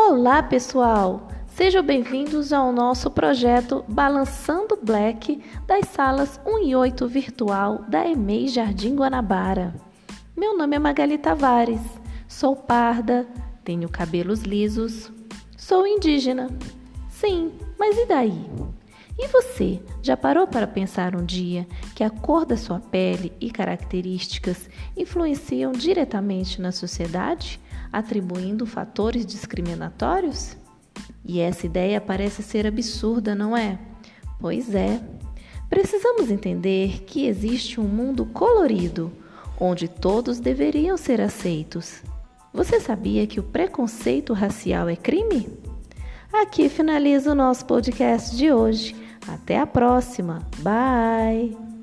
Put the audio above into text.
Olá, pessoal! Sejam bem-vindos ao nosso projeto Balançando Black das salas 1 e 8 virtual da EMEI Jardim Guanabara. Meu nome é Magali Tavares, sou parda, tenho cabelos lisos, sou indígena. Sim, mas e daí? E você, já parou para pensar um dia que a cor da sua pele e características influenciam diretamente na sociedade, atribuindo fatores discriminatórios? E essa ideia parece ser absurda, não é? Pois é. Precisamos entender que existe um mundo colorido, onde todos deveriam ser aceitos. Você sabia que o preconceito racial é crime? Aqui finaliza o nosso podcast de hoje. Até a próxima. Bye!